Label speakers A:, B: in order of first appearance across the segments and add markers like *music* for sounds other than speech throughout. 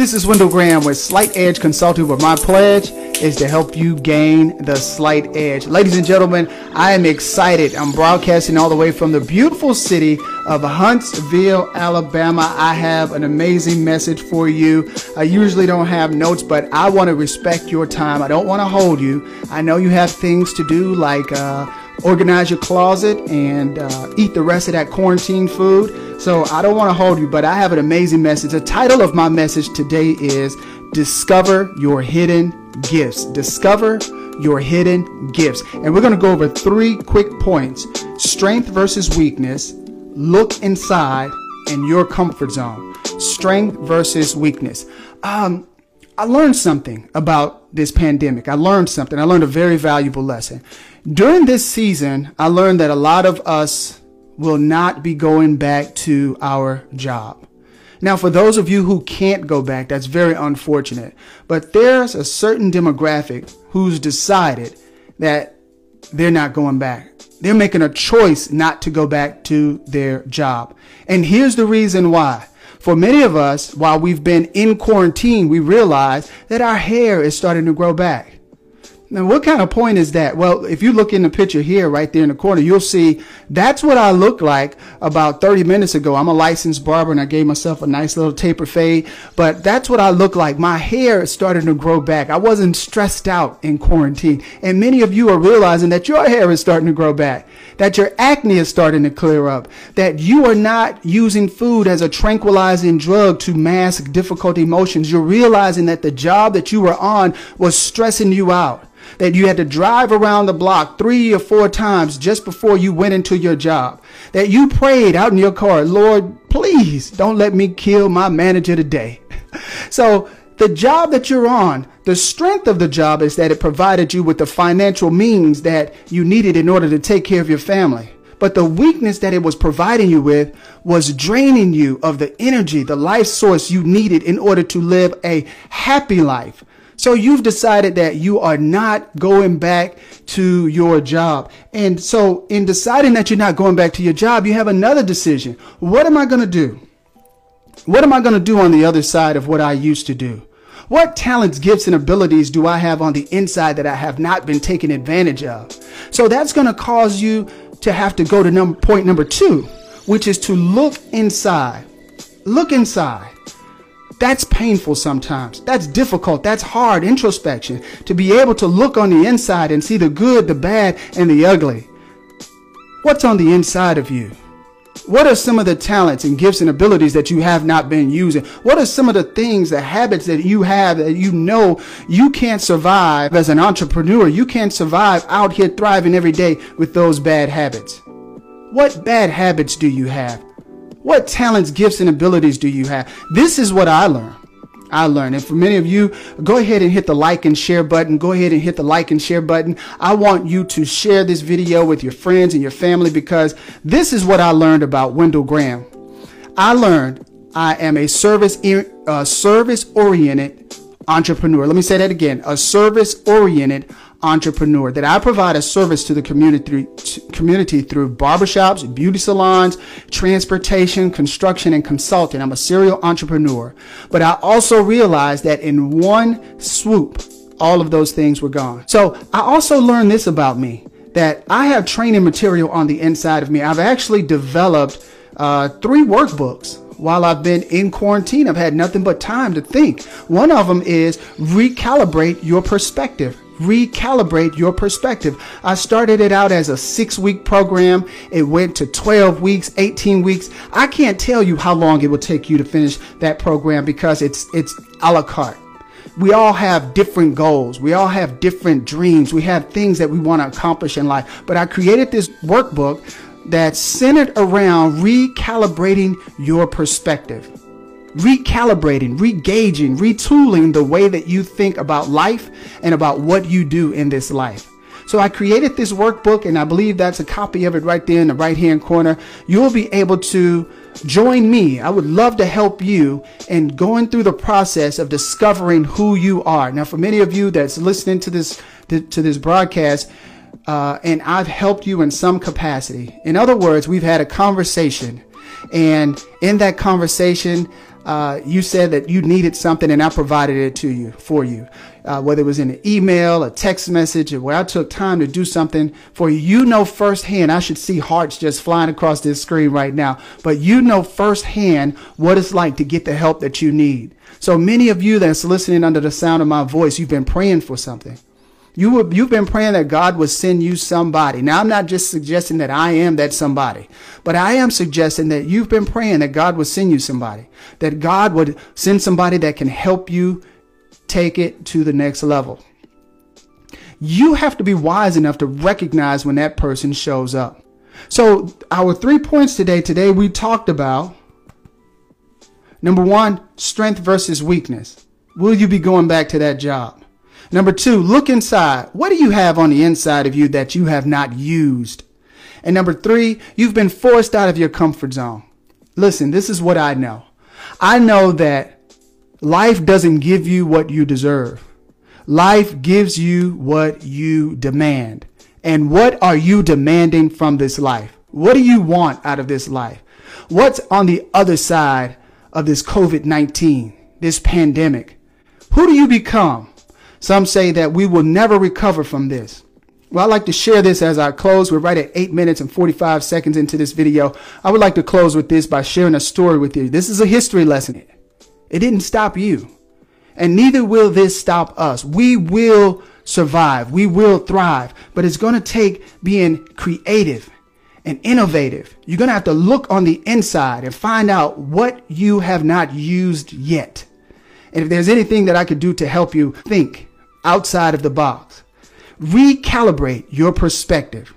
A: This is Wendell Graham with Slight Edge Consulting, where my pledge is to help you gain the slight edge. Ladies and gentlemen, I am excited. I'm broadcasting all the way from the beautiful city of Huntsville, Alabama. I have an amazing message for you. I usually don't have notes, but I want to respect your time. I don't want to hold you. I know you have things to do like uh, organize your closet and uh, eat the rest of that quarantine food. So I don't want to hold you, but I have an amazing message. The title of my message today is Discover Your Hidden Gifts. Discover your hidden gifts. And we're going to go over three quick points strength versus weakness, look inside, and your comfort zone. Strength versus weakness. Um, I learned something about this pandemic. I learned something. I learned a very valuable lesson. During this season, I learned that a lot of us will not be going back to our job. Now, for those of you who can't go back, that's very unfortunate. But there's a certain demographic who's decided that they're not going back. They're making a choice not to go back to their job. And here's the reason why. For many of us, while we've been in quarantine, we realize that our hair is starting to grow back. Now, what kind of point is that? Well, if you look in the picture here, right there in the corner, you'll see that's what I looked like about 30 minutes ago. I'm a licensed barber and I gave myself a nice little taper fade, but that's what I look like. My hair is starting to grow back. I wasn't stressed out in quarantine. And many of you are realizing that your hair is starting to grow back, that your acne is starting to clear up, that you are not using food as a tranquilizing drug to mask difficult emotions. You're realizing that the job that you were on was stressing you out that you had to drive around the block three or four times just before you went into your job, that you prayed out in your car, Lord, please don't let me kill my manager today. *laughs* so, the job that you're on, the strength of the job is that it provided you with the financial means that you needed in order to take care of your family. But the weakness that it was providing you with was draining you of the energy, the life source you needed in order to live a happy life, so you've decided that you are not going back to your job. And so in deciding that you're not going back to your job, you have another decision. What am I going to do? What am I going to do on the other side of what I used to do? What talents, gifts, and abilities do I have on the inside that I have not been taken advantage of? So that's going to cause you to have to go to number, point number two, which is to look inside. Look inside. That's painful sometimes. That's difficult. That's hard introspection to be able to look on the inside and see the good, the bad, and the ugly. What's on the inside of you? What are some of the talents and gifts and abilities that you have not been using? What are some of the things, the habits that you have that you know you can't survive as an entrepreneur? You can't survive out here thriving every day with those bad habits. What bad habits do you have? What talents, gifts, and abilities do you have? This is what I learned. I learned. And for many of you, go ahead and hit the like and share button. Go ahead and hit the like and share button. I want you to share this video with your friends and your family because this is what I learned about Wendell Graham. I learned I am a service, uh, service oriented entrepreneur. Let me say that again. A service oriented entrepreneur, that I provide a service to the community, community through barbershops, beauty salons, transportation, construction, and consulting. I'm a serial entrepreneur. But I also realized that in one swoop, all of those things were gone. So I also learned this about me that I have training material on the inside of me. I've actually developed uh, three workbooks while I've been in quarantine. I've had nothing but time to think. One of them is recalibrate your perspective recalibrate your perspective. I started it out as a six week program. It went to 12 weeks, 18 weeks. I can't tell you how long it will take you to finish that program because it's, it's a la carte. We all have different goals. We all have different dreams. We have things that we want to accomplish in life. But I created this workbook that's centered around recalibrating your perspective recalibrating, regaging, retooling the way that you think about life and about what you do in this life. So I created this workbook and I believe that's a copy of it right there in the right hand corner. You'll be able to join me. I would love to help you in going through the process of discovering who you are. Now, for many of you that's listening to this, to, this broadcast, uh, and I've helped you in some capacity. In other words, we've had a conversation and in that conversation, uh, you said that you needed something and I provided it to you for you. Uh, whether it was in an email, a text message, or where I took time to do something for you. You know firsthand, I should see hearts just flying across this screen right now, but you know firsthand what it's like to get the help that you need. So many of you that's listening under the sound of my voice, you've been praying for something. You were, you've been praying that God would send you somebody. Now, I'm not just suggesting that I am that somebody, but I am suggesting that you've been praying that God would send you somebody, that God would send somebody that can help you take it to the next level. You have to be wise enough to recognize when that person shows up. So, our three points today, today we talked about number one, strength versus weakness. Will you be going back to that job? Number two, look inside. What do you have on the inside of you that you have not used? And number three, you've been forced out of your comfort zone. Listen, this is what I know. I know that life doesn't give you what you deserve. Life gives you what you demand. And what are you demanding from this life? What do you want out of this life? What's on the other side of this COVID 19, this pandemic? Who do you become? Some say that we will never recover from this. Well, I'd like to share this as I close. We're right at 8 minutes and 45 seconds into this video. I would like to close with this by sharing a story with you. This is a history lesson. It didn't stop you. And neither will this stop us. We will survive. We will thrive. But it's going to take being creative and innovative. You're going to have to look on the inside and find out what you have not used yet. And if there's anything that I could do to help you think, outside of the box. Recalibrate your perspective.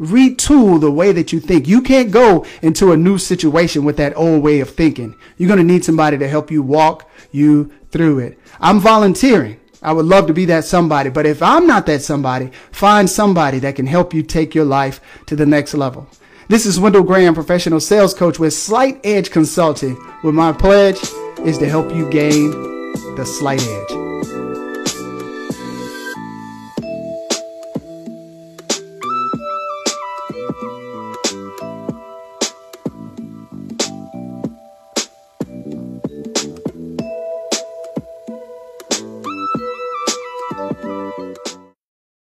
A: Retool the way that you think. You can't go into a new situation with that old way of thinking. You're going to need somebody to help you walk you through it. I'm volunteering. I would love to be that somebody. But if I'm not that somebody, find somebody that can help you take your life to the next level. This is Wendell Graham, professional sales coach with Slight Edge Consulting, where my pledge is to help you gain the slight edge.